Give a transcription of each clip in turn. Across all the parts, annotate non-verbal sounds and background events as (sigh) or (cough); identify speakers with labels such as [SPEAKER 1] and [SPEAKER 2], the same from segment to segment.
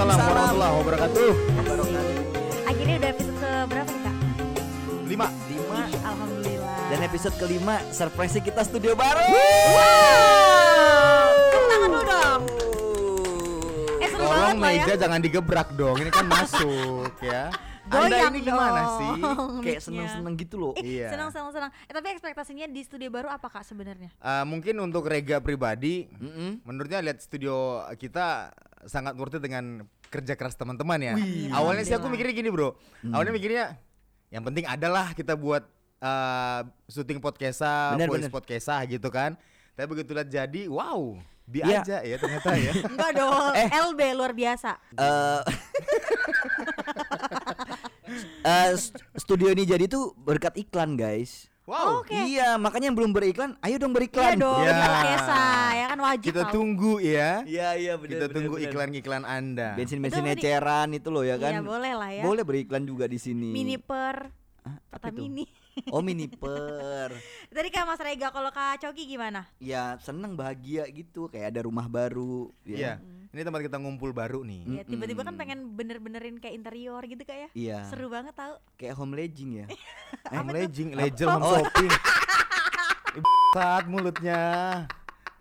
[SPEAKER 1] Waalaikumsalam warahmatullahi wabarakatuh.
[SPEAKER 2] Akhirnya udah episode ke berapa nih kak?
[SPEAKER 1] Lima.
[SPEAKER 3] Lima
[SPEAKER 2] Ih, Alhamdulillah.
[SPEAKER 3] dan episode kelima surprise kita studio baru.
[SPEAKER 2] Tepuk tangan dulu dong. Eh seru
[SPEAKER 1] Tolong
[SPEAKER 2] banget ya.
[SPEAKER 1] meja jangan digebrak dong. Ini kan masuk ya. Anda
[SPEAKER 2] Goyang
[SPEAKER 1] ini gimana
[SPEAKER 2] dong.
[SPEAKER 1] sih?
[SPEAKER 3] Kayak seneng-seneng gitu loh.
[SPEAKER 2] Eh,
[SPEAKER 1] Iya.
[SPEAKER 2] senang senang senang. Eh tapi ekspektasinya di studio baru apa kak sebenarnya?
[SPEAKER 1] Eh, mungkin untuk Rega pribadi,
[SPEAKER 3] Mm-mm.
[SPEAKER 1] menurutnya lihat studio kita sangat it dengan kerja keras teman-teman ya.
[SPEAKER 2] Wih.
[SPEAKER 1] Awalnya sih aku
[SPEAKER 2] Alhamdulillah.
[SPEAKER 1] mikirnya gini bro.
[SPEAKER 3] Hmm.
[SPEAKER 1] Awalnya mikirnya yang penting adalah kita buat eh, syuting podcasta,
[SPEAKER 3] Bener,
[SPEAKER 1] voice
[SPEAKER 3] bener.
[SPEAKER 1] podcasta gitu kan. Tapi begitu lihat jadi, wow, bi
[SPEAKER 3] Iya.
[SPEAKER 1] aja ya ternyata ya. (laughs)
[SPEAKER 2] Enggak dong. (laughs)
[SPEAKER 3] Eh.
[SPEAKER 2] LB luar biasa. (laughs)
[SPEAKER 3] Eh, st- studio ini jadi tuh berkat iklan guys.
[SPEAKER 1] Wow.
[SPEAKER 2] Oke.
[SPEAKER 3] Iya, makanya yang belum beriklan, ayo dong
[SPEAKER 2] Iya
[SPEAKER 3] beriklan.
[SPEAKER 2] dong.
[SPEAKER 1] Ya.
[SPEAKER 2] Ya. Kesa ya kan wajib.
[SPEAKER 1] Kita
[SPEAKER 2] tau.
[SPEAKER 1] tunggu ya.
[SPEAKER 3] Iya, iya benar.
[SPEAKER 1] Kita tunggu iklan-iklan Anda.
[SPEAKER 3] Bensin-bensin eceran itu loh ya kan.
[SPEAKER 2] Iya boleh lah ya.
[SPEAKER 3] Boleh beriklan juga di sini.
[SPEAKER 2] Mini per.
[SPEAKER 3] Ah, apa
[SPEAKER 2] Kata mini.
[SPEAKER 3] Oh, mini per. (laughs)
[SPEAKER 2] Tadi kak Mas Rega kalau kak Coki gimana?
[SPEAKER 3] ya seneng bahagia gitu kayak ada rumah baru
[SPEAKER 1] Iya.
[SPEAKER 3] ya.
[SPEAKER 1] Ini tempat kita ngumpul baru nih.
[SPEAKER 2] Ya tiba-tiba kan pengen bener-benerin kayak interior gitu kak ya.
[SPEAKER 3] Iya.
[SPEAKER 2] Seru banget tau.
[SPEAKER 3] Kayak home legend ya. (laughs)
[SPEAKER 1] Eh, legend, legend home
[SPEAKER 3] Oh.
[SPEAKER 1] shopping. (laughs) saat mulutnya.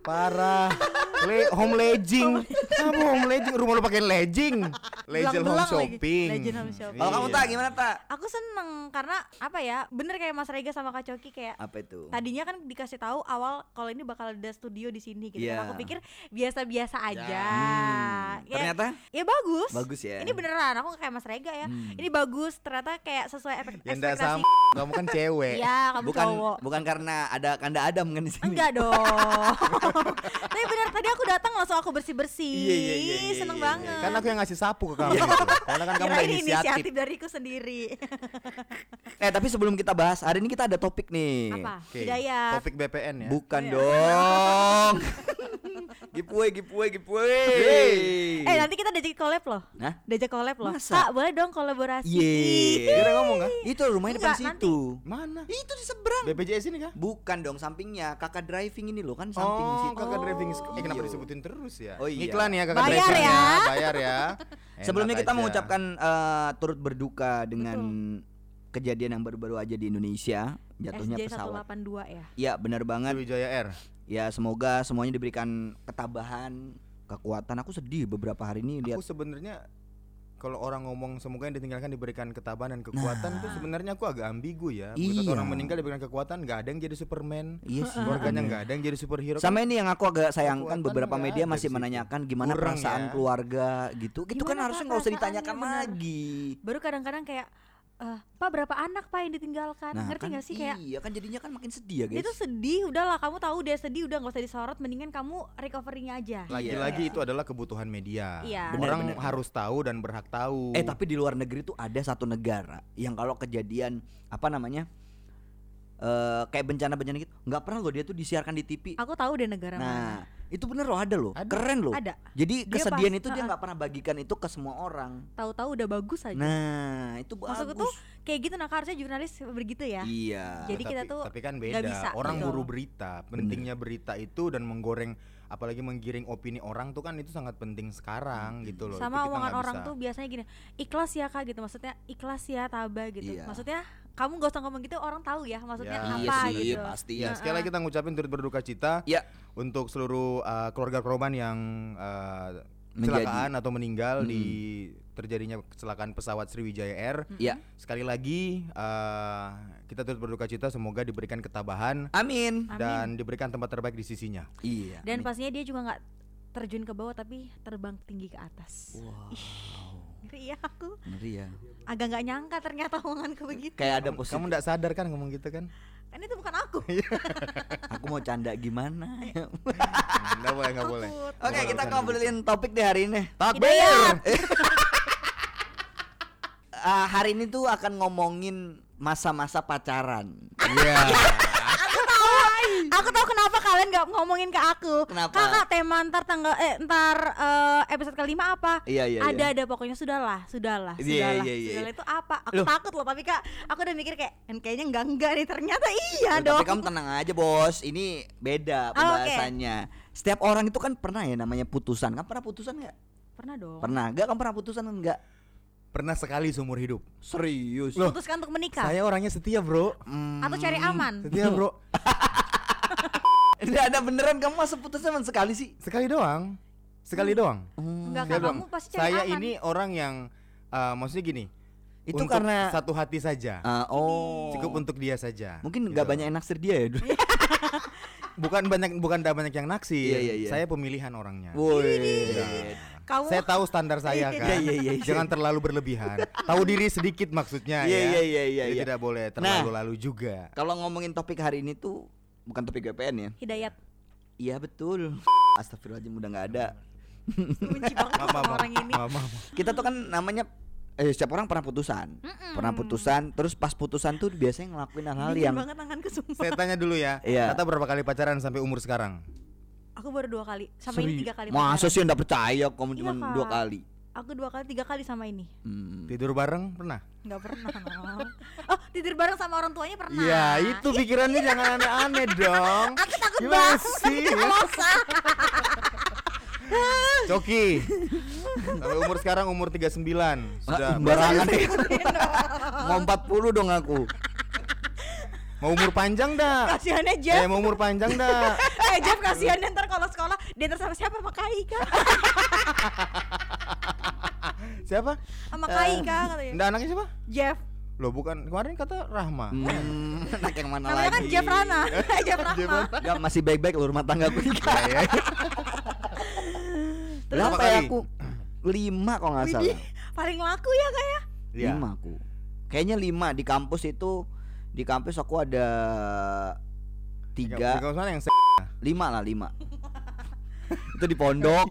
[SPEAKER 1] Parah. (laughs) Le home legging. Kamu home legging, rumah lu pakai legging. Legend home shopping.
[SPEAKER 2] Legend home shopping.
[SPEAKER 3] Kalau kamu tak gimana tak?
[SPEAKER 2] Aku seneng karena apa ya? Bener kayak Mas Rega sama Kak Coki kayak
[SPEAKER 3] Apa itu?
[SPEAKER 2] tadinya kan dikasih tahu awal kalau ini bakal ada studio di sini gitu. Kan. Aku pikir biasa-biasa aja.
[SPEAKER 3] Hmm,
[SPEAKER 2] Ya,
[SPEAKER 3] Ternyata
[SPEAKER 2] ya bagus.
[SPEAKER 3] bagus ya.
[SPEAKER 2] Ini beneran aku kayak Mas Rega ya.
[SPEAKER 3] Hmm.
[SPEAKER 2] Ini bagus ternyata kayak sesuai efek
[SPEAKER 1] Ya enggak
[SPEAKER 2] ekspektasi.
[SPEAKER 1] sama. Kamu kan cewek.
[SPEAKER 2] Iya, kamu
[SPEAKER 3] bukan
[SPEAKER 2] cowok.
[SPEAKER 3] bukan karena ada kanda Adam kan di sini.
[SPEAKER 2] Enggak dong. (laughs) Tapi bener tadi aku datang langsung aku bersih-bersih.
[SPEAKER 3] Iya, iya, iya, iya,
[SPEAKER 2] Seneng
[SPEAKER 3] iya,
[SPEAKER 2] banget.
[SPEAKER 1] Kan aku yang ngasih sapu ke kamu. Karena kan kamu
[SPEAKER 2] inisiatif.
[SPEAKER 1] inisiatif.
[SPEAKER 2] dariku sendiri. (laughs)
[SPEAKER 3] Eh tapi sebelum kita bahas hari ini kita ada topik nih.
[SPEAKER 2] Apa?
[SPEAKER 1] Oke,
[SPEAKER 2] Hidayat.
[SPEAKER 1] Topik BPN ya.
[SPEAKER 3] Bukan
[SPEAKER 2] Iya.
[SPEAKER 3] dong. (laughs) giveaway, giveaway, giveaway.
[SPEAKER 2] Eh nanti kita diajak collab loh.
[SPEAKER 3] Nah,
[SPEAKER 2] Diajak collab loh.
[SPEAKER 3] Masa?
[SPEAKER 2] Kak, boleh dong kolaborasi.
[SPEAKER 3] Ye.
[SPEAKER 1] Dia udah ngomong kan?
[SPEAKER 3] Itu rumahnya depan
[SPEAKER 2] Enggak, nanti.
[SPEAKER 3] situ.
[SPEAKER 1] Mana?
[SPEAKER 3] Itu di seberang.
[SPEAKER 1] BPJS ini kah?
[SPEAKER 3] Bukan dong sampingnya kakak driving ini loh kan samping
[SPEAKER 1] oh,
[SPEAKER 3] situ.
[SPEAKER 1] kakak driving.
[SPEAKER 2] Oh.
[SPEAKER 1] Eh kenapa
[SPEAKER 3] Iya.
[SPEAKER 1] disebutin terus ya?
[SPEAKER 3] Oh, iya.
[SPEAKER 1] Iklan ya kakak
[SPEAKER 2] Bayar
[SPEAKER 1] driving
[SPEAKER 2] ya.
[SPEAKER 1] Bayar ya. (laughs)
[SPEAKER 3] Sebelumnya kita
[SPEAKER 1] aja.
[SPEAKER 3] mengucapkan eh, turut berduka dengan kejadian yang baru-baru aja di Indonesia jatuhnya
[SPEAKER 2] SJ
[SPEAKER 3] pesawat.
[SPEAKER 2] 182 ya.
[SPEAKER 3] Iya benar banget.
[SPEAKER 1] Sriwijaya Air.
[SPEAKER 3] Ya semoga semuanya diberikan ketabahan, kekuatan. Aku sedih beberapa hari ini lihat.
[SPEAKER 1] Aku sebenarnya kalau orang ngomong semoga yang ditinggalkan diberikan ketabahan dan kekuatan tuh sebenarnya aku agak ambigu ya. Begitu
[SPEAKER 3] Iya.
[SPEAKER 1] orang meninggal diberikan kekuatan, nggak ada yang jadi Superman.
[SPEAKER 3] Iya sih.
[SPEAKER 1] Keluarganya nggak ada yang jadi superhero.
[SPEAKER 3] Sama ini yang aku agak sayangkan
[SPEAKER 1] Kekuatan
[SPEAKER 3] beberapa media masih menanyakan gimana
[SPEAKER 1] Kurang
[SPEAKER 3] perasaan
[SPEAKER 1] ya.
[SPEAKER 3] keluarga gitu. Gitu kan
[SPEAKER 2] Gimana,
[SPEAKER 3] harusnya
[SPEAKER 2] Kak,
[SPEAKER 3] nggak usah ditanyakan lagi.
[SPEAKER 2] Baru kadang-kadang kayak eh Pak berapa anak Pak yang ditinggalkan? Ngerti
[SPEAKER 3] kan
[SPEAKER 2] gak sih kayak
[SPEAKER 3] Iya kan jadinya kan makin sedih ya guys.
[SPEAKER 2] itu sedih udahlah kamu tahu dia sedih udah nggak usah disorot mendingan kamu recovery-nya aja
[SPEAKER 1] Lagi-lagi itu adalah kebutuhan media.
[SPEAKER 2] Iya.
[SPEAKER 3] Benar,
[SPEAKER 1] orang
[SPEAKER 3] benar.
[SPEAKER 1] harus tahu dan berhak tahu.
[SPEAKER 3] Eh tapi di luar negeri tuh ada satu negara yang kalau kejadian apa namanya eh kayak bencana-bencana gitu nggak pernah loh dia tuh disiarkan di TV.
[SPEAKER 2] aku tahu deh negara mana
[SPEAKER 3] Nah itu bener loh ada loh,
[SPEAKER 1] Ada.
[SPEAKER 3] keren loh.
[SPEAKER 2] ada
[SPEAKER 3] Jadi
[SPEAKER 2] Dia
[SPEAKER 3] kesedihan
[SPEAKER 2] pas-
[SPEAKER 3] itu dia nggak pernah bagikan itu ke semua orang.
[SPEAKER 2] tahu-tahu udah bagus aja
[SPEAKER 3] Nah itu bagus.
[SPEAKER 2] maksudku tuh kayak gitu nah harusnya jurnalis begitu ya
[SPEAKER 3] Iya.
[SPEAKER 2] Jadi kita
[SPEAKER 1] tapi,
[SPEAKER 2] tuh
[SPEAKER 1] tapi kan
[SPEAKER 2] nggak
[SPEAKER 1] beda.
[SPEAKER 2] bisa,
[SPEAKER 1] orang
[SPEAKER 2] betul.
[SPEAKER 1] buru berita, pentingnya berita itu dan menggoreng apalagi menggiring opini orang tuh kan itu sangat penting sekarang gitu loh.
[SPEAKER 2] Sama
[SPEAKER 1] kita
[SPEAKER 2] omongan orang
[SPEAKER 1] bisa.
[SPEAKER 2] tuh biasanya gini ikhlas ya kak gitu maksudnya ikhlas ya tabah gitu
[SPEAKER 3] Iya.
[SPEAKER 2] maksudnya kamu gak usah ngomong gitu orang tahu ya maksudnya
[SPEAKER 1] Ya.
[SPEAKER 2] apa
[SPEAKER 3] Iya sih
[SPEAKER 2] gitu
[SPEAKER 3] pasti.
[SPEAKER 1] Ya, sekali lagi kita ngucapin turut berduka cita
[SPEAKER 3] Ya.
[SPEAKER 1] untuk seluruh uh, keluarga korban yang uh, kecelakaan atau meninggal
[SPEAKER 3] Mm-mm.
[SPEAKER 1] di terjadinya kecelakaan pesawat Sriwijaya Air.
[SPEAKER 3] Ya.
[SPEAKER 1] Sekali lagi uh, kita turut berduka cita semoga diberikan ketabahan
[SPEAKER 3] Amin.
[SPEAKER 2] Amin.
[SPEAKER 1] dan diberikan tempat terbaik di sisinya.
[SPEAKER 3] Iya.
[SPEAKER 2] dan pastinya dia juga nggak terjun ke bawah tapi terbang tinggi ke atas
[SPEAKER 3] Wow.
[SPEAKER 2] ya aku
[SPEAKER 3] Ngeri ya.
[SPEAKER 2] agak nggak nyangka ternyata omonganku begitu
[SPEAKER 3] Kayak ada
[SPEAKER 1] Kamu
[SPEAKER 3] positif.
[SPEAKER 1] enggak sadar kan ngomong gitu kan?
[SPEAKER 2] kan itu bukan aku (laughs)
[SPEAKER 3] Aku mau canda gimana? (laughs)
[SPEAKER 1] Enggak boleh, enggak boleh.
[SPEAKER 3] Oke, kita ngobrolin topik deh hari ini.
[SPEAKER 2] Hidayat. (laughs)
[SPEAKER 3] Ah, hari ini tuh akan ngomongin masa-masa pacaran.
[SPEAKER 1] Iya.
[SPEAKER 2] Kalian nggak ngomongin ke aku
[SPEAKER 3] Kenapa?
[SPEAKER 2] kakak tema ntar tanggal eh ntar eh, episode kelima apa
[SPEAKER 3] Iya, iya,
[SPEAKER 2] ada
[SPEAKER 3] iya.
[SPEAKER 2] ada pokoknya sudahlah sudahlah
[SPEAKER 3] Iya,
[SPEAKER 2] sudahlah
[SPEAKER 3] iya, iya.
[SPEAKER 2] sudahlah itu apa aku
[SPEAKER 3] Loh.
[SPEAKER 2] takut loh tapi kak aku udah mikir kayak "En, kayaknya enggak enggak nih ternyata iya
[SPEAKER 3] Loh,
[SPEAKER 2] dong
[SPEAKER 3] Tapi kamu tenang aja, Bos. Ini beda
[SPEAKER 2] Oh, oke.
[SPEAKER 3] pembahasannya. Setiap orang itu kan pernah ya namanya putusan. Kamu pernah putusan nggak?
[SPEAKER 2] Pernah dong.
[SPEAKER 3] Pernah? Enggak kamu pernah putusan enggak?
[SPEAKER 1] Pernah sekali seumur hidup.
[SPEAKER 3] Serius.
[SPEAKER 1] Loh.
[SPEAKER 2] Putuskan untuk menikah
[SPEAKER 1] Saya orangnya setia, Bro.
[SPEAKER 3] Hmm.
[SPEAKER 2] atau cari aman.
[SPEAKER 1] Setia, Bro. (laughs)
[SPEAKER 3] Enggak ada beneran kamu masa putusan cuma sekali sih?
[SPEAKER 1] Sekali doang. Sekali doang.
[SPEAKER 2] Enggak
[SPEAKER 1] Saya
[SPEAKER 2] kan
[SPEAKER 1] bilang,
[SPEAKER 2] kamu pasti cari
[SPEAKER 1] saya
[SPEAKER 2] aman.
[SPEAKER 1] ini orang yang eh, maksudnya gini.
[SPEAKER 3] Itu
[SPEAKER 1] untuk
[SPEAKER 3] karena-
[SPEAKER 1] satu hati saja.
[SPEAKER 3] Ah, oh.
[SPEAKER 1] Cukup untuk dia saja.
[SPEAKER 3] Mungkin nggak
[SPEAKER 1] Gitu.
[SPEAKER 3] banyak yang naksir dia ya dulu. (laughs)
[SPEAKER 1] Bukan banyak bukan ada banyak yang naksir.
[SPEAKER 3] Iya, iya, iya.
[SPEAKER 1] Saya pemilihan orangnya.
[SPEAKER 3] Woi.
[SPEAKER 2] Kamu
[SPEAKER 1] Saya tahu standar saya kan.
[SPEAKER 3] Iya, iya, iya, iya.
[SPEAKER 1] Jangan terlalu berlebihan. Tahu diri sedikit maksudnya
[SPEAKER 3] Iya,
[SPEAKER 1] ya.
[SPEAKER 3] iya, iya, iya, iya.
[SPEAKER 1] tidak boleh
[SPEAKER 3] Nah.
[SPEAKER 1] terlalu lalu juga.
[SPEAKER 3] Kalau ngomongin topik hari ini tuh bukan topik VPN ya.
[SPEAKER 2] Hidayat
[SPEAKER 3] Iya betul. Astagfirullahaladzim udah nggak ada.
[SPEAKER 2] benci banget
[SPEAKER 1] Maaf,
[SPEAKER 2] sama
[SPEAKER 1] maaf,
[SPEAKER 2] orang ini.
[SPEAKER 1] maaf, maaf.
[SPEAKER 3] Kita tuh kan namanya eh setiap orang pernah putusan. Pernah putusan, terus pas putusan tuh biasanya ngelakuin hal-hal yang
[SPEAKER 2] banget tanganku sumpah.
[SPEAKER 1] Saya tanya dulu ya.
[SPEAKER 3] Iya.
[SPEAKER 1] Kata berapa kali pacaran sampai umur sekarang?
[SPEAKER 2] Aku baru dua kali, sama ini
[SPEAKER 3] Seri-
[SPEAKER 2] tiga kali.
[SPEAKER 3] Masa
[SPEAKER 2] pacaran.
[SPEAKER 3] sih enggak percaya kamu
[SPEAKER 2] Iya,
[SPEAKER 3] cuma dua kali.
[SPEAKER 2] Aku dua kali, tiga kali sama ini.
[SPEAKER 3] Hmm.
[SPEAKER 1] Tidur bareng pernah?
[SPEAKER 2] Nggak pernah. no. (laughs) Oh, tidur bareng sama orang tuanya pernah.
[SPEAKER 1] Iya, itu pikirannya jangan aneh-aneh (laughs) dong.
[SPEAKER 2] Aku takut
[SPEAKER 1] Gimana
[SPEAKER 2] banget
[SPEAKER 1] sih? Coki. Sampai umur sekarang umur 39. Sudah
[SPEAKER 3] Ah, barangan ya. Mau 40 dong aku.
[SPEAKER 1] mau umur panjang dah.
[SPEAKER 2] Kasihannya
[SPEAKER 1] Eh,
[SPEAKER 2] Jeff.
[SPEAKER 1] mau umur panjang dah. (laughs)
[SPEAKER 2] Eh Jeff kasihan ntar kalau sekolah dia ntar sama siapa sama Kai kan?
[SPEAKER 1] Siapa?
[SPEAKER 2] Sama Kai kan katanya.
[SPEAKER 1] Nggak anaknya siapa?
[SPEAKER 2] Jeff.
[SPEAKER 1] Loh, bukan kemarin kata Rahma.
[SPEAKER 3] Hmm, anak yang mana
[SPEAKER 2] Namanya kan
[SPEAKER 3] lagi?
[SPEAKER 2] Jeff Rana. (laughs) Jeff Rahma.
[SPEAKER 3] Enggak masih baik-baik lu rumah tangga aku
[SPEAKER 1] Iya, iya. (laughs)
[SPEAKER 3] Berapa
[SPEAKER 1] Berapa
[SPEAKER 3] ya
[SPEAKER 1] kali?
[SPEAKER 3] aku? Lima kok nggak
[SPEAKER 2] Widih,
[SPEAKER 3] salah.
[SPEAKER 2] paling laku ya kayak.
[SPEAKER 1] Iya.
[SPEAKER 3] Lima aku. Kayaknya lima di kampus itu di kampus aku ada tiga,
[SPEAKER 1] mana yang
[SPEAKER 3] lima lah lima. (laughs) itu di pondok.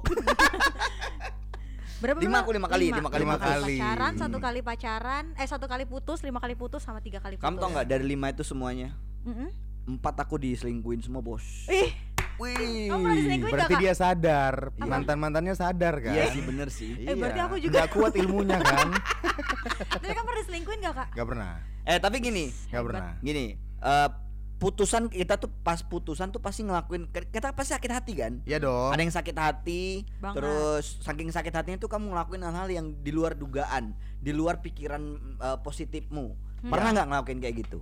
[SPEAKER 2] Berapa
[SPEAKER 3] Lima aku, lima kali, lima kali
[SPEAKER 1] Lima kali.
[SPEAKER 2] pacaran, satu kali pacaran, eh satu kali putus, lima kali putus sama tiga kali putus.
[SPEAKER 3] Kamu tau nggak dari lima itu semuanya
[SPEAKER 2] Mm-mm.
[SPEAKER 3] empat aku diselingkuhin semua bos.
[SPEAKER 2] Ih,
[SPEAKER 3] Wih.
[SPEAKER 2] Diselingkuhin
[SPEAKER 1] Berarti
[SPEAKER 2] Kak?
[SPEAKER 1] dia sadar, mantan-mantannya sadar kan?
[SPEAKER 3] Iya sih bener sih.
[SPEAKER 2] Eh, berarti
[SPEAKER 1] Iya.
[SPEAKER 2] aku juga.
[SPEAKER 1] Nggak kuat ilmunya (laughs) kan?
[SPEAKER 2] tapi kamu pernah diselingkuhin gak kak?
[SPEAKER 1] Gak pernah,
[SPEAKER 3] Eh tapi gini,
[SPEAKER 1] gak pernah.
[SPEAKER 3] gini. eh putusan kita tuh pas putusan tuh pasti ngelakuin kita pasti sakit hati kan?
[SPEAKER 1] Iya dong.
[SPEAKER 3] Ada yang sakit hati,
[SPEAKER 2] Banget.
[SPEAKER 3] terus saking sakit hatinya tuh kamu ngelakuin hal-hal yang di luar dugaan, di luar pikiran eh, positifmu.
[SPEAKER 2] Hmm.
[SPEAKER 3] Pernah nggak ngelakuin kayak gitu?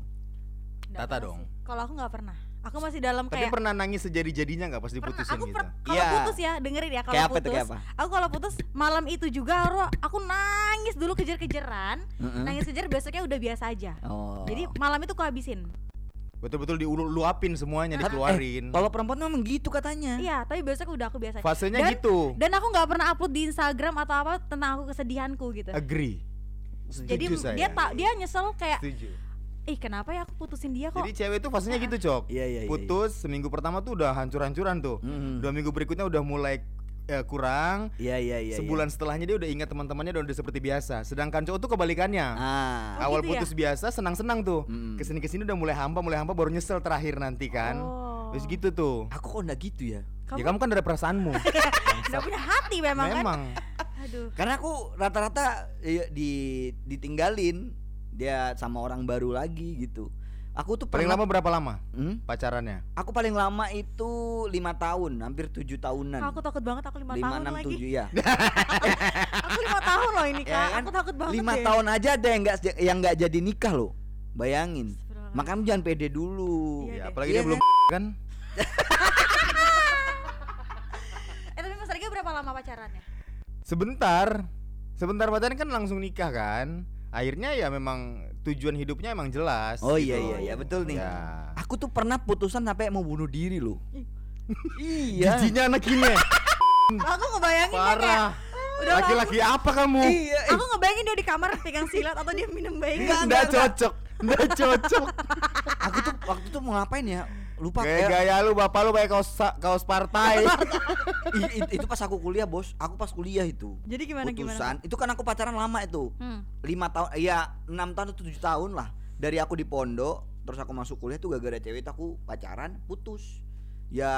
[SPEAKER 2] Nggak
[SPEAKER 1] Tata dong.
[SPEAKER 2] Kalau aku nggak pernah. Aku masih dalam
[SPEAKER 1] Tapi
[SPEAKER 2] kayak
[SPEAKER 1] pernah nangis sejadi-jadinya nggak pas diputusin
[SPEAKER 2] Aku
[SPEAKER 1] gitu?
[SPEAKER 2] per- kalau
[SPEAKER 3] Iya.
[SPEAKER 2] putus ya, dengerin ya kalau putus.
[SPEAKER 3] tuh, kayak apa?
[SPEAKER 2] Aku kalau putus malam itu juga Ro, aku nangis dulu kejar-kejaran. Nangis kejar besoknya udah biasa aja.
[SPEAKER 3] Oh.
[SPEAKER 2] Jadi malam itu aku habisin.
[SPEAKER 1] Betul-betul diluapin semuanya, dikeluarin.
[SPEAKER 3] Eh, kalau perempuan memang gitu katanya.
[SPEAKER 2] Iya, tapi besok udah aku biasa.
[SPEAKER 1] Fasenya
[SPEAKER 2] Dan-
[SPEAKER 1] gitu.
[SPEAKER 2] Dan aku nggak pernah upload di Instagram atau apa tentang aku kesedihanku gitu.
[SPEAKER 1] Agree.
[SPEAKER 2] Jadi
[SPEAKER 1] Setuju saya.
[SPEAKER 2] dia tak dia nyesel kayak,
[SPEAKER 1] Setuju.
[SPEAKER 2] ih kenapa ya aku putusin dia kok?
[SPEAKER 1] Jadi cewek itu fasenya gitu, Cok.
[SPEAKER 3] Iya, iya, iya,
[SPEAKER 1] Putus seminggu pertama tuh udah hancur-hancuran tuh.
[SPEAKER 3] Mm.
[SPEAKER 1] Dua minggu berikutnya udah mulai eh, kurang.
[SPEAKER 3] Iya iya iya.
[SPEAKER 1] Sebulan setelahnya dia udah ingat teman-temannya dan udah seperti biasa. Sedangkan cowok tuh kebalikannya.
[SPEAKER 3] Ah.
[SPEAKER 2] Oh,
[SPEAKER 1] Awal
[SPEAKER 2] gitu ya?
[SPEAKER 1] putus biasa senang-senang tuh.
[SPEAKER 3] Mm.
[SPEAKER 1] Ke sini ke sini udah mulai hampa, mulai hampa baru nyesel terakhir nanti kan.
[SPEAKER 2] Oh.
[SPEAKER 1] Terus gitu tuh.
[SPEAKER 3] Aku kok enggak gitu ya?
[SPEAKER 1] Ya kamu kan ada perasaanmu. (laughs)
[SPEAKER 2] Nggak punya hati memang, kan?
[SPEAKER 1] Memang. (laughs)
[SPEAKER 2] Aduh.
[SPEAKER 3] Karena aku rata-rata iya, di ditinggalin dia sama orang baru lagi gitu. Aku tuh
[SPEAKER 1] Paling
[SPEAKER 3] pernah-
[SPEAKER 1] lama berapa lama
[SPEAKER 3] Hmm?
[SPEAKER 1] pacarannya?
[SPEAKER 3] Aku paling lama itu lima tahun, hampir tujuh tahunan.
[SPEAKER 2] Aku takut banget aku
[SPEAKER 3] lima,
[SPEAKER 2] tahun
[SPEAKER 3] enam
[SPEAKER 2] lagi.
[SPEAKER 3] tujuh ya. (laughs)
[SPEAKER 2] Aku lima tahun loh ini
[SPEAKER 3] Ya
[SPEAKER 2] kak.
[SPEAKER 3] kan?
[SPEAKER 2] Aku takut banget
[SPEAKER 3] Lima
[SPEAKER 2] deh.
[SPEAKER 3] tahun aja ada yang nggak yang nggak jadi nikah loh. Bayangin. Makanya jangan pede dulu.
[SPEAKER 2] Iya
[SPEAKER 1] Ya,
[SPEAKER 2] deh.
[SPEAKER 1] apalagi
[SPEAKER 3] Iya
[SPEAKER 1] dia belum kan.
[SPEAKER 2] Eh tapi Mas Rega berapa lama pacarannya?
[SPEAKER 1] Sebentar. Sebentar pacaran kan langsung nikah kan. Akhirnya ya memang tujuan hidupnya emang jelas.
[SPEAKER 3] Oh
[SPEAKER 1] gitu.
[SPEAKER 3] iya iya iya betul nih.
[SPEAKER 1] Ya.
[SPEAKER 3] Aku tuh pernah putusan sampai mau bunuh diri loh. iya.
[SPEAKER 1] Jijinya anak ini. (laughs)
[SPEAKER 2] Aku ngebayangin kayak
[SPEAKER 1] Parah.
[SPEAKER 2] udah
[SPEAKER 1] Laki-laki apa kamu?
[SPEAKER 3] Iya. eh.
[SPEAKER 2] Aku ngebayangin dia di kamar pegang silat atau dia minum bayi.
[SPEAKER 1] Nggak cocok. Nggak cocok.
[SPEAKER 3] Aku tuh waktu itu mau ngapain ya? Lupa kayak
[SPEAKER 1] Gaya-gaya lu bapak lu pakai kaos kaos partai.
[SPEAKER 3] I- (laughs) i- itu pas aku kuliah bos. Aku pas kuliah itu.
[SPEAKER 2] Jadi gimana
[SPEAKER 3] putusan.
[SPEAKER 2] gimana?
[SPEAKER 3] Itu kan aku pacaran lama itu.
[SPEAKER 2] Hmm.
[SPEAKER 3] lima tahun ya enam tahun atau tujuh tahun lah dari aku di pondok terus aku masuk kuliah tuh gara-gara cewek itu aku pacaran putus ya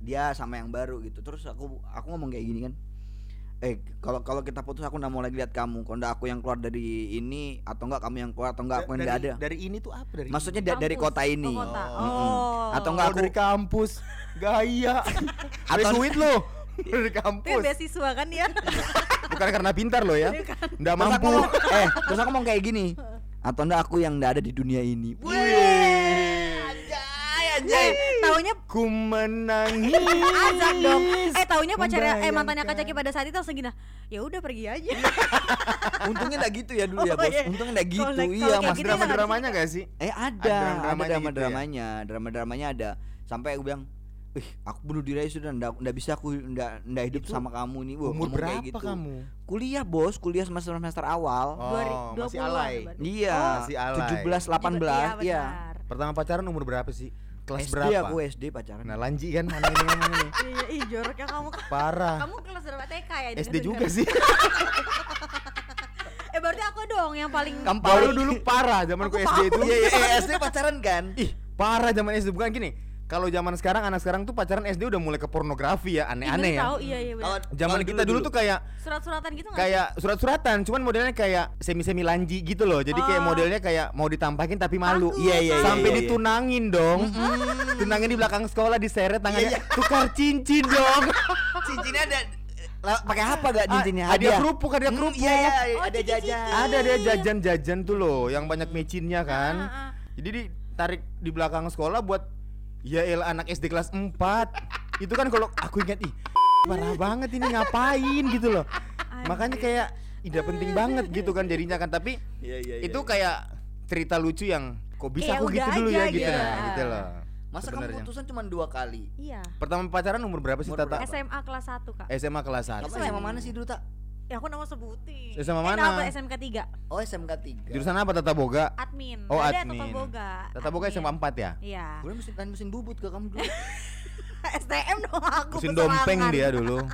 [SPEAKER 3] dia sama yang baru gitu terus aku aku ngomong kayak gini kan eh kalau kalau kita putus aku nggak mau lagi lihat kamu kalau nggak aku yang keluar dari ini atau enggak kamu yang keluar atau enggak aku yang nggak
[SPEAKER 1] dari,
[SPEAKER 3] ada
[SPEAKER 1] dari ini tuh apa dari?
[SPEAKER 3] maksudnya da- dari kota ini
[SPEAKER 2] Oh, kota.
[SPEAKER 1] Oh.
[SPEAKER 3] Mm-mm.
[SPEAKER 2] Oh.
[SPEAKER 3] atau enggak aku
[SPEAKER 1] dari kampus gaya. (laughs)
[SPEAKER 3] Atau-
[SPEAKER 1] lu. (laughs) Di
[SPEAKER 2] Tapi
[SPEAKER 1] kampus.
[SPEAKER 2] beasiswa kan dia. (laughs)
[SPEAKER 1] Bukan karena pintar loh ya. Nggak
[SPEAKER 3] Terus aku
[SPEAKER 1] mampu.
[SPEAKER 3] ngomong, eh, terus aku ngomong kayak gini. Atau enggak aku yang enggak ada di dunia ini. Anjay, anjay.
[SPEAKER 2] Taunya
[SPEAKER 1] Ku menangis.
[SPEAKER 2] dong. Eh taunya pacarnya eh mantannya. Kak Caki pada saat itu langsung gini. Ya udah pergi aja. (laughs)
[SPEAKER 3] Untungnya enggak gitu ya dulu ya,
[SPEAKER 2] Oh,
[SPEAKER 3] Bos.
[SPEAKER 2] iya.
[SPEAKER 3] Untungnya enggak gitu. Iya, Mas.
[SPEAKER 2] gitu
[SPEAKER 1] Drama
[SPEAKER 2] nggak
[SPEAKER 1] dramanya gak sih?
[SPEAKER 3] Eh ada,
[SPEAKER 1] Ada drama-dramanya gitu ya?
[SPEAKER 3] dramanya, drama dramanya ada. Sampai aku bilang, "Ih, aku bunuh diri aja sudah ndak ndak bisa aku ndak ndak hidup
[SPEAKER 1] Itu
[SPEAKER 3] sama kamu nih." Wah,
[SPEAKER 1] Umur berapa
[SPEAKER 3] gitu.
[SPEAKER 1] kamu?
[SPEAKER 3] Kuliah, Bos, kuliah semester semester awal.
[SPEAKER 1] Oh,
[SPEAKER 2] Dua ri-
[SPEAKER 1] masih
[SPEAKER 2] 20-an
[SPEAKER 1] alay.
[SPEAKER 3] Iya,
[SPEAKER 1] masih alay.
[SPEAKER 3] 17 18,
[SPEAKER 2] Iya,
[SPEAKER 3] iya.
[SPEAKER 1] Pertama pacaran umur berapa sih? Kelas
[SPEAKER 3] SD
[SPEAKER 1] berapa?
[SPEAKER 3] aku SD pacaran.
[SPEAKER 1] Nah lanji kan mana ini ngomong ini (laughs)
[SPEAKER 2] Iya, ih joroknya kamu
[SPEAKER 1] Parah
[SPEAKER 2] kamu kelas berapa TK ya?
[SPEAKER 1] SD
[SPEAKER 2] dengar-dengar?
[SPEAKER 1] juga sih (laughs)
[SPEAKER 2] Eh berarti aku dong yang paling
[SPEAKER 3] Kamu
[SPEAKER 1] dulu parah zamanku
[SPEAKER 2] Aku
[SPEAKER 1] SD itu
[SPEAKER 3] Iya, iya, (laughs) SD pacaran kan?
[SPEAKER 1] Ih parah zaman SD bukan gini Kalau zaman sekarang anak sekarang tuh pacaran SD udah mulai ke pornografi ya aneh-aneh ya
[SPEAKER 2] tahu, iya iya
[SPEAKER 3] Kalau.
[SPEAKER 1] Zaman kita dulu, tuh kayak
[SPEAKER 2] Surat-suratan gitu nggak?
[SPEAKER 1] kayak surat-suratan cuman modelnya kayak semi-semi lanji gitu loh jadi kayak
[SPEAKER 2] Oh.
[SPEAKER 1] modelnya kayak mau ditampakin tapi malu
[SPEAKER 3] Iya, iya, iya,
[SPEAKER 1] sampai
[SPEAKER 3] iya.
[SPEAKER 1] ditunangin dong (laughs) tunangin di belakang sekolah diseret tangannya (laughs) tukar cincin dong (laughs)
[SPEAKER 3] cincinnya ada pakai apa gak cincinnya?
[SPEAKER 1] Ah, hadiah kerupuk hadiah
[SPEAKER 3] Hmm,
[SPEAKER 1] kerupuk
[SPEAKER 3] Iya, iya,
[SPEAKER 2] Oh,
[SPEAKER 3] ada
[SPEAKER 2] cincin-cincin.
[SPEAKER 3] jajan.
[SPEAKER 1] ada dia jajan-jajan tuh loh yang banyak mecinnya kan
[SPEAKER 2] Ah, ah.
[SPEAKER 1] jadi ditarik di belakang sekolah buat ya elah anak SD kelas 4 itu kan kalau aku ingat ih parah banget ini ngapain gitu loh makanya kayak tidak penting banget gitu kan jadinya kan tapi
[SPEAKER 3] Iya, iya, iya.
[SPEAKER 1] itu kayak cerita lucu yang kok bisa
[SPEAKER 2] Kayak
[SPEAKER 1] aku gitu dulu ya
[SPEAKER 2] gitu
[SPEAKER 1] gitu,
[SPEAKER 2] ya.
[SPEAKER 1] nah, gitu loh
[SPEAKER 3] Masa kamu
[SPEAKER 1] sebenarnya.
[SPEAKER 3] putusan cuma dua kali?
[SPEAKER 2] Iya.
[SPEAKER 1] pertama pacaran umur berapa sih
[SPEAKER 3] Umur
[SPEAKER 1] Tata?
[SPEAKER 2] SMA kelas 1 kak.
[SPEAKER 1] SMA kelas 1
[SPEAKER 3] Kamu sama mana sih dulu tak?
[SPEAKER 2] Ya aku nama sebutin.
[SPEAKER 1] SMA
[SPEAKER 2] Eh,
[SPEAKER 1] mana?
[SPEAKER 2] apa SMK 3
[SPEAKER 3] Oh SMK 3
[SPEAKER 1] jurusan apa Tata Boga?
[SPEAKER 2] Admin.
[SPEAKER 1] Oh,
[SPEAKER 2] Ada
[SPEAKER 1] admin.
[SPEAKER 2] Tata Boga.
[SPEAKER 1] Tata Boga. SMA 4 ya?
[SPEAKER 2] Iya.
[SPEAKER 3] Gue mesin kan mesin bubut ke kamu dulu (laughs)
[SPEAKER 2] STM dong aku.
[SPEAKER 1] Mesin dompeng dia dulu (laughs)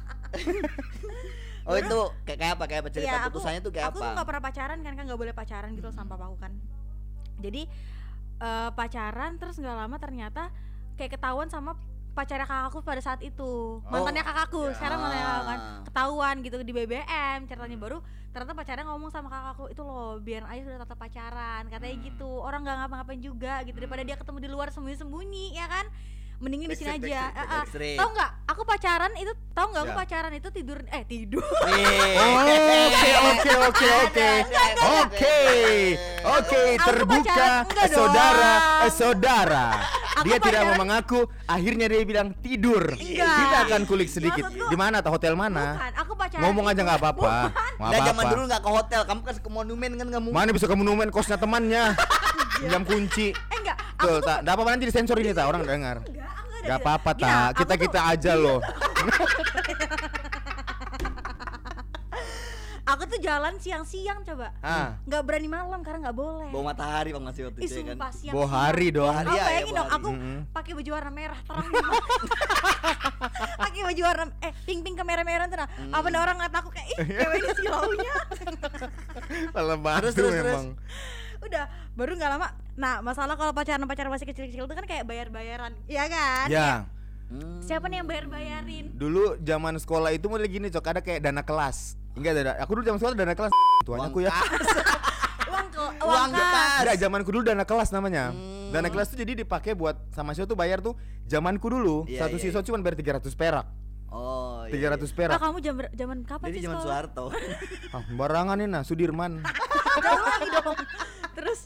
[SPEAKER 3] Oh itu kayak kayak apa kayak apa cerita
[SPEAKER 2] aku-
[SPEAKER 3] putusannya tuh kayak
[SPEAKER 2] aku
[SPEAKER 3] apa?
[SPEAKER 2] tuh gak pernah pacaran kan kan nggak boleh pacaran gitu loh sama papaku kan jadi eh, pacaran terus nggak lama ternyata kayak ketahuan sama pacarnya kakakku pada saat itu mantannya kakakku
[SPEAKER 1] ya.
[SPEAKER 2] sekarang mantannya kakakku kan
[SPEAKER 3] Ah.
[SPEAKER 2] ketahuan gitu di BBM ceritanya baru ternyata pacarnya ngomong sama kakakku itu loh biar aja sudah tetap pacaran katanya
[SPEAKER 1] Hmm.
[SPEAKER 2] gitu orang nggak ngapa-ngapain juga gitu daripada dia ketemu di luar sembunyi-sembunyi ya kan mendingin di sini aja. Ah, ah.
[SPEAKER 3] backstreet.
[SPEAKER 2] tau nggak? Aku pacaran itu tau nggak aku
[SPEAKER 1] Ya.
[SPEAKER 2] pacaran itu tidur eh tidur. (laughs)
[SPEAKER 1] Oke oke oke oke oke. oke.
[SPEAKER 2] Aku
[SPEAKER 1] terbuka.
[SPEAKER 2] dong.
[SPEAKER 1] saudara eh, saudara. Dia tidak mau mengaku. Akhirnya dia bilang tidur. Kita akan kulik sedikit. Di mana atau hotel mana?
[SPEAKER 2] Bukan, aku pacaran
[SPEAKER 1] ngomong aja nggak apa-apa. Nggak
[SPEAKER 3] zaman
[SPEAKER 1] apa-apa.
[SPEAKER 3] dulu nggak ke hotel, kamu kan ke monumen kan kamu.
[SPEAKER 1] mana bisa kamu numen kosnya temannya. (laughs) Jam kunci.
[SPEAKER 2] Eh enggak,
[SPEAKER 1] tuh tak nggak apa-apa nanti disensor ini tak orang dengar
[SPEAKER 2] enggak, enggak
[SPEAKER 1] apa-apa tak
[SPEAKER 2] aku
[SPEAKER 1] kita
[SPEAKER 2] tuh-
[SPEAKER 1] kita aja loh (laughs)
[SPEAKER 2] Aku tuh jalan siang-siang coba.
[SPEAKER 1] ah
[SPEAKER 2] Nggak berani malam karena nggak boleh.
[SPEAKER 3] Bawa matahari bang masih waktu itu ya kan.
[SPEAKER 2] siang.
[SPEAKER 1] bawa hari dong
[SPEAKER 3] Hari
[SPEAKER 2] Aku
[SPEAKER 3] ya,
[SPEAKER 2] bayangin
[SPEAKER 3] ya,
[SPEAKER 2] dong, aku pakai baju warna merah terang (laughs) pakai baju warna eh pink pink ke merah merah tuh nah. Apa nih orang ngata aku kayak ih cewek ini silaunya.
[SPEAKER 1] batu
[SPEAKER 3] Terus, terus, terus.
[SPEAKER 2] Udah, baru nggak lama. Nah, masalah kalau pacaran pacaran masih kecil-kecil itu kan kayak bayar-bayaran. Iya kan?
[SPEAKER 1] ya
[SPEAKER 3] Hmm.
[SPEAKER 2] Siapa nih yang bayar-bayarin?
[SPEAKER 1] dulu zaman sekolah itu model gini cok ada kayak dana kelas enggak ada aku dulu zaman sekolah dana kelas tuanya aku ya (laughs)
[SPEAKER 2] Uang ke
[SPEAKER 3] Uang
[SPEAKER 2] uang
[SPEAKER 3] ke
[SPEAKER 2] kas.
[SPEAKER 3] kas.
[SPEAKER 1] enggak zamanku dulu dana kelas namanya
[SPEAKER 3] Hmm.
[SPEAKER 1] dana kelas tuh jadi dipakai buat sama siswa tuh bayar tuh zamanku dulu
[SPEAKER 3] Iya,
[SPEAKER 1] satu
[SPEAKER 3] iya,
[SPEAKER 1] siswa cuma bayar 300 perak
[SPEAKER 3] Oh. iya,
[SPEAKER 1] 300
[SPEAKER 2] Ah,
[SPEAKER 1] perak
[SPEAKER 2] kamu jam zaman kapan
[SPEAKER 3] Jadi
[SPEAKER 2] sih
[SPEAKER 3] zaman
[SPEAKER 2] sekolah?
[SPEAKER 3] Soeharto.
[SPEAKER 1] ah, barangan ini nah Sudirman (laughs)
[SPEAKER 2] Jauh lagi (laughs) dong. Terus?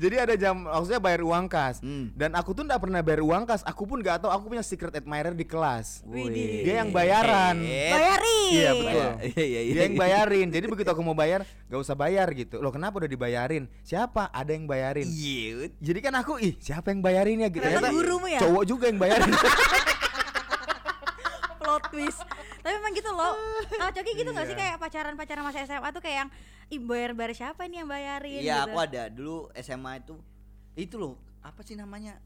[SPEAKER 1] Jadi ada jam maksudnya bayar uang kas.
[SPEAKER 3] Hmm.
[SPEAKER 1] dan aku tuh nggak pernah bayar uang kas. Aku pun nggak tahu. Aku punya secret admirer di kelas.
[SPEAKER 2] Widih.
[SPEAKER 1] dia yang bayaran.
[SPEAKER 3] Eh,
[SPEAKER 2] bayarin.
[SPEAKER 1] Iya, betul.
[SPEAKER 3] Iya iya iya.
[SPEAKER 1] dia yang bayarin. Jadi begitu aku mau bayar gak usah bayar gitu. Loh kenapa udah dibayarin? Siapa? Ada yang bayarin.
[SPEAKER 3] Iya.
[SPEAKER 1] jadi kan aku ih siapa yang bayarin ya gitu.
[SPEAKER 2] Ternyata
[SPEAKER 1] Ternyata
[SPEAKER 2] gurumu ya?
[SPEAKER 1] cowok juga yang bayarin (laughs)
[SPEAKER 2] plot twist. Tapi memang gitu loh. Kalau Coki gitu nggak sih kayak pacaran-pacaran masa SMA tuh kayak yang Ih bayar-bayar siapa nih yang bayarin
[SPEAKER 3] Iya
[SPEAKER 2] gitu.
[SPEAKER 3] aku ada dulu SMA itu itu loh apa sih namanya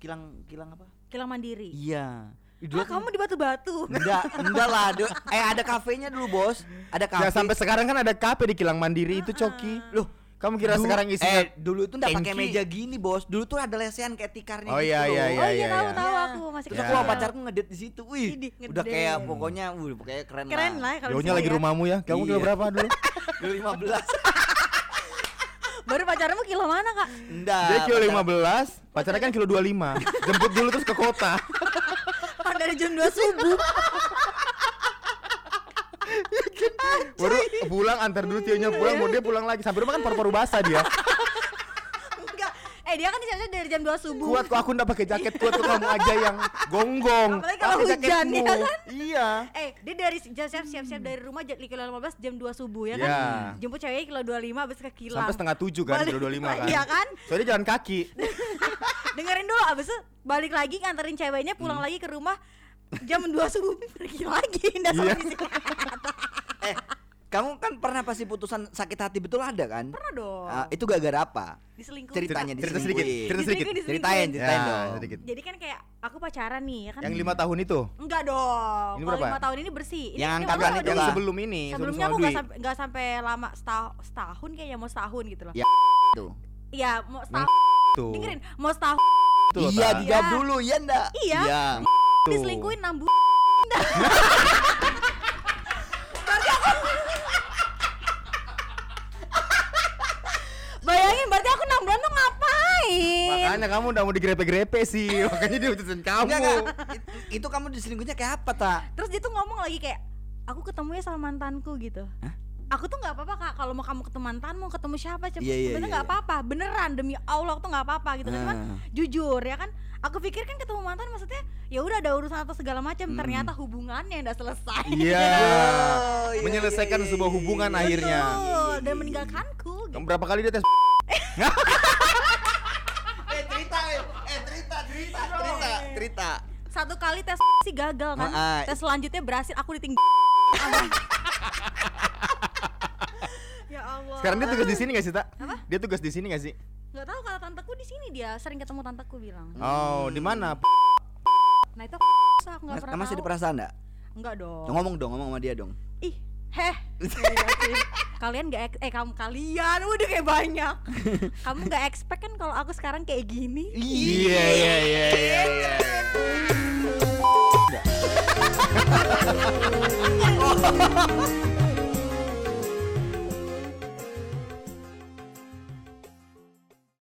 [SPEAKER 3] kilang kilang apa?
[SPEAKER 2] Kilang Mandiri.
[SPEAKER 3] Iya.
[SPEAKER 2] Ah, kamu di batu-batu.
[SPEAKER 3] Enggak, enggak lah. du- eh ada kafenya dulu, Bos. Ada kafe.
[SPEAKER 1] ya sampai sekarang kan ada kafe di Kilang Mandiri itu coki
[SPEAKER 3] Loh,
[SPEAKER 1] kamu kira
[SPEAKER 3] dulu-
[SPEAKER 1] sekarang isinya
[SPEAKER 3] Eh, dulu itu enggak pakai meja gini, Bos. Dulu tuh ada lesehan kayak tikarnya
[SPEAKER 1] Oh,
[SPEAKER 3] gitu
[SPEAKER 1] iya,
[SPEAKER 3] loh.
[SPEAKER 1] iya,
[SPEAKER 2] oh iya
[SPEAKER 1] iya,
[SPEAKER 2] tahu
[SPEAKER 1] iya.
[SPEAKER 2] tahu
[SPEAKER 3] Iya.
[SPEAKER 2] aku masih
[SPEAKER 3] Terus
[SPEAKER 1] Ya.
[SPEAKER 3] aku sama pacarku ngedit di situ. Wih,
[SPEAKER 2] Idih,
[SPEAKER 3] udah
[SPEAKER 2] ngedate.
[SPEAKER 3] kayak pokoknya wuh, pokoknya keren,
[SPEAKER 2] Keren lah kalau
[SPEAKER 1] Jauhnya
[SPEAKER 2] di
[SPEAKER 1] lagi
[SPEAKER 2] ya.
[SPEAKER 1] rumahmu ya kamu kilo
[SPEAKER 3] Iya.
[SPEAKER 1] berapa dulu (laughs)
[SPEAKER 3] Dulu 15. (laughs)
[SPEAKER 2] Baru pacarmu kilo mana kak?
[SPEAKER 3] Enggak.
[SPEAKER 1] dia kilo
[SPEAKER 3] pacar-
[SPEAKER 1] 15 pacarnya kan kilo 25 jemput dulu terus ke kota (laughs)
[SPEAKER 2] Kan dari jam 2 subuh.
[SPEAKER 1] Baru pulang antar dulu Tionya pulang mau dia pulang lagi sampai rumah kan paru-paru basah dia.
[SPEAKER 2] Eh dia kan siap-siap dari jam 2 subuh.
[SPEAKER 1] kuat kok aku ndak pakai jaket kuat tuh kamu aja yang gonggong
[SPEAKER 2] Apalagi kalau hujan,
[SPEAKER 1] jaketmu.
[SPEAKER 2] ya kan?
[SPEAKER 1] iya
[SPEAKER 2] Eh, dia dari siap siap-siap dari rumah jam kilo 15 jam 2 subuh ya kan?
[SPEAKER 1] Ya.
[SPEAKER 2] Jemput ceweknya kilo 25 habis ke kilang.
[SPEAKER 1] sampai setengah tujuh kan
[SPEAKER 2] Balik-
[SPEAKER 1] kilo 25 kan
[SPEAKER 2] Iya kan?
[SPEAKER 1] soalnya jalan kaki (laughs)
[SPEAKER 2] Dengerin dulu abis itu balik lagi nganterin ceweknya pulang
[SPEAKER 1] Hmm.
[SPEAKER 2] lagi ke rumah jam 2 subuh pergi lagi ndak
[SPEAKER 1] Iya.
[SPEAKER 2] di sini. (laughs)
[SPEAKER 3] Eh, kamu kan pernah pasti putusan sakit hati betul ada kan?
[SPEAKER 2] Pernah dong.
[SPEAKER 3] Ah, itu gara-gara apa?
[SPEAKER 2] Diselingkuhin.
[SPEAKER 3] Ceritanya
[SPEAKER 1] cerita
[SPEAKER 3] diselingkuhin.
[SPEAKER 1] sedikit cerita sedikit
[SPEAKER 2] Diselingkuhin,
[SPEAKER 3] Ceritain,
[SPEAKER 2] diselingkuhin.
[SPEAKER 3] ceritain
[SPEAKER 1] Ya,
[SPEAKER 3] dong.
[SPEAKER 1] sedikit.
[SPEAKER 2] Jadi kan kayak aku pacaran nih ya kan.
[SPEAKER 1] yang lima tahun itu
[SPEAKER 2] Enggak dong.
[SPEAKER 1] Ini
[SPEAKER 2] Kalau
[SPEAKER 1] berapa?
[SPEAKER 2] lima tahun ini bersih. Ini
[SPEAKER 3] Yang
[SPEAKER 2] ini
[SPEAKER 3] itu
[SPEAKER 1] yang
[SPEAKER 3] lah.
[SPEAKER 1] sebelum ini
[SPEAKER 2] Sebelumnya
[SPEAKER 1] sebelum
[SPEAKER 2] aku nggak sampai nggak sampai lama setahun, setahun kayaknya mau setahun gitu loh.
[SPEAKER 3] Ya. Tuh.
[SPEAKER 2] Iya mau setahun.
[SPEAKER 1] tuh
[SPEAKER 2] Dengerin mau setahun
[SPEAKER 3] Iya, dijawab dulu, iya ndak?
[SPEAKER 2] Iya.
[SPEAKER 3] Iya.
[SPEAKER 2] Diselingkuhin 6 bulan. (laughs) Bayangin berarti aku 6 bulan tuh ngapain?
[SPEAKER 1] Makanya kamu udah mau digrepe-grepe sih (laughs) makanya dia utusin kamu
[SPEAKER 3] Enggak, enggak. It- Itu kamu diselingkuhnya kayak apa, Tak?
[SPEAKER 2] Terus dia tuh ngomong lagi kayak aku ketemu ya sama mantanku gitu. Aku tuh nggak apa-apa kak kalau mau kamu ketemu mantanmu ketemu siapa cepet
[SPEAKER 3] Iya, iya,
[SPEAKER 2] sebenarnya
[SPEAKER 3] iya,
[SPEAKER 2] nggak
[SPEAKER 3] iya.
[SPEAKER 2] apa-apa beneran demi Allah tuh nggak apa-apa gitu kan cuman
[SPEAKER 3] Ah.
[SPEAKER 2] jujur ya kan aku pikir kan ketemu mantan maksudnya ya udah ada urusan atau segala macam
[SPEAKER 3] Hmm.
[SPEAKER 2] ternyata hubungannya udah selesai
[SPEAKER 1] iya
[SPEAKER 3] Oh, (laughs) iya,
[SPEAKER 1] menyelesaikan
[SPEAKER 3] iya, iya,
[SPEAKER 1] sebuah
[SPEAKER 3] iya,
[SPEAKER 1] hubungan
[SPEAKER 3] iya.
[SPEAKER 1] akhirnya
[SPEAKER 2] Betul, dan meninggalkanku gitu.
[SPEAKER 1] Berapa kali dia tes (laughs)
[SPEAKER 3] Eh, cerita, eh, eh, cerita, cerita, cerita,
[SPEAKER 2] satu kali tes (laughs) sih gagal kan
[SPEAKER 3] ah.
[SPEAKER 2] tes selanjutnya berhasil aku ditinggal (laughs) ya Allah
[SPEAKER 1] sekarang dia tugas di sini gak sih tak
[SPEAKER 2] Apa?
[SPEAKER 1] dia tugas di sini gak sih
[SPEAKER 2] nggak tahu kata tanteku di sini dia sering ketemu tanteku bilang
[SPEAKER 1] oh di mana
[SPEAKER 2] nah itu (laughs) aku nggak pernah
[SPEAKER 3] masih ada perasaan enggak?
[SPEAKER 2] nggak dong
[SPEAKER 3] Ngomong dong, ngomong sama dia dong.
[SPEAKER 2] ih heh. Kalian nggak ex- eh kamu kalian udah kayak banyak. (laughs) Kamu nggak expect kan kalau aku sekarang kayak gini?
[SPEAKER 1] Iya iya iya iya iya (laughs) (laughs)